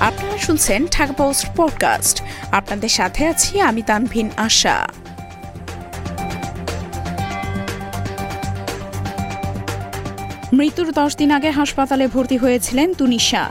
আপনারা শুনছেন Dhaka post podcast আপনাদের সাথে আছি আমি তানভিন আশা। মৃত্যুর দশ দিন আগে হাসপাতালে ভর্তি হয়েছিলেন তুনিশা।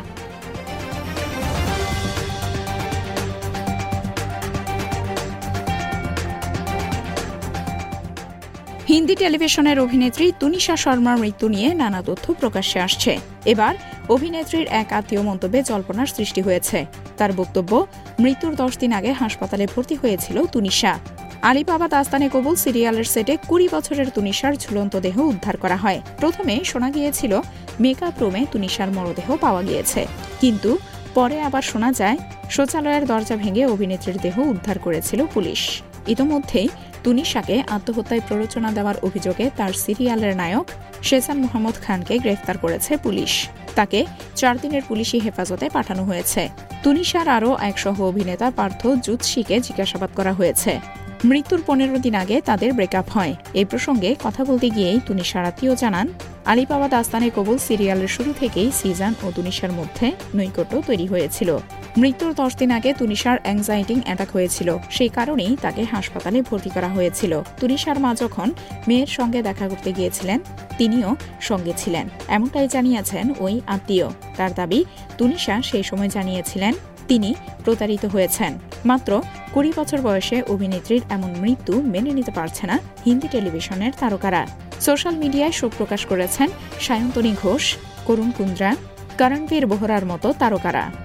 হিন্দি টেলিভিশনের অভিনেত্রী তুনিশা শর্মার মৃত্যু নিয়ে নানা তথ্য প্রকাশ্যে আসছে। এবার অভিনেত্রীর এক আত্মীয় মন্তব্যে জল্পনার সৃষ্টি হয়েছে। তার বক্তব্য, মৃত্যুর দশ দিন আগে হাসপাতালে ভর্তি হয়েছিল তুনিশা। আলিবাবা দাস্তানে কবুল সিরিয়ালের সেটে কুড়ি বছরের তুনিশার ঝুলন্ত দেহ উদ্ধার করা হয়। প্রথমে শোনা গিয়েছিল মেকআপ রুমে তুনিশার মরদেহ পাওয়া গিয়েছে। কিন্তু পরে আবার শোনা যায়, শৌচালয়ের দরজা ভেঙে অভিনেত্রীর দেহ উদ্ধার করেছিল পুলিশ। ইতোমধ্যেই তুনিশাকে আত্মহত্যায় প্ররোচনা দেওয়ার অভিযোগে তার সিরিয়ালের নায়ক শেসান মোহাম্মদ খানকে গ্রেফতার করেছে পুলিশ। তাকে চার দিনের পুলিশি হেফাজতে পাঠানো হয়েছে। তুনিশার আরও এক সহ অভিনেতা পার্থ জুৎসিকে জিজ্ঞাসাবাদ করা হয়েছে। মৃত্যুর পনেরো দিন আগে তাদের ব্রেকআপ হয়। এই প্রসঙ্গে কথা বলতে গিয়েই তুনিশার আত্মীয় জানান, আলিবাবা দাস্তানে কবুল সিরিয়ালের শুরু থেকেই সিজান ও তুনিশার মধ্যে নৈকট্য তৈরি হয়েছিল। মৃত্যুর দশ দিন আগে তুনিশার অ্যাংজাইটিং অ্যাটাক হয়েছিল। সেই কারণেই তাকে হাসপাতালে ভর্তি করা হয়েছিল। তুনিশার মা যখন মেয়ের সঙ্গে দেখা করতে গিয়েছিলেন, তিনিও সঙ্গে ছিলেন। এমনটাই জানিয়েছেন ওই আত্মীয়। তার দাবি, তুনিশা সেই সময় জানিয়েছিলেন, তিনি প্রতারিত হয়েছেন। মাত্র কুড়ি বছর বয়সে অভিনেত্রীর এমন মৃত্যু মেনে নিতে পারছে না হিন্দি টেলিভিশনের তারকারা। সোশ্যাল মিডিয়ায় শোক প্রকাশ করেছেন সায়ন্তনী ঘোষ, করুণ কুন্দ্রা করণবীর বোহরার মতো তারকারা।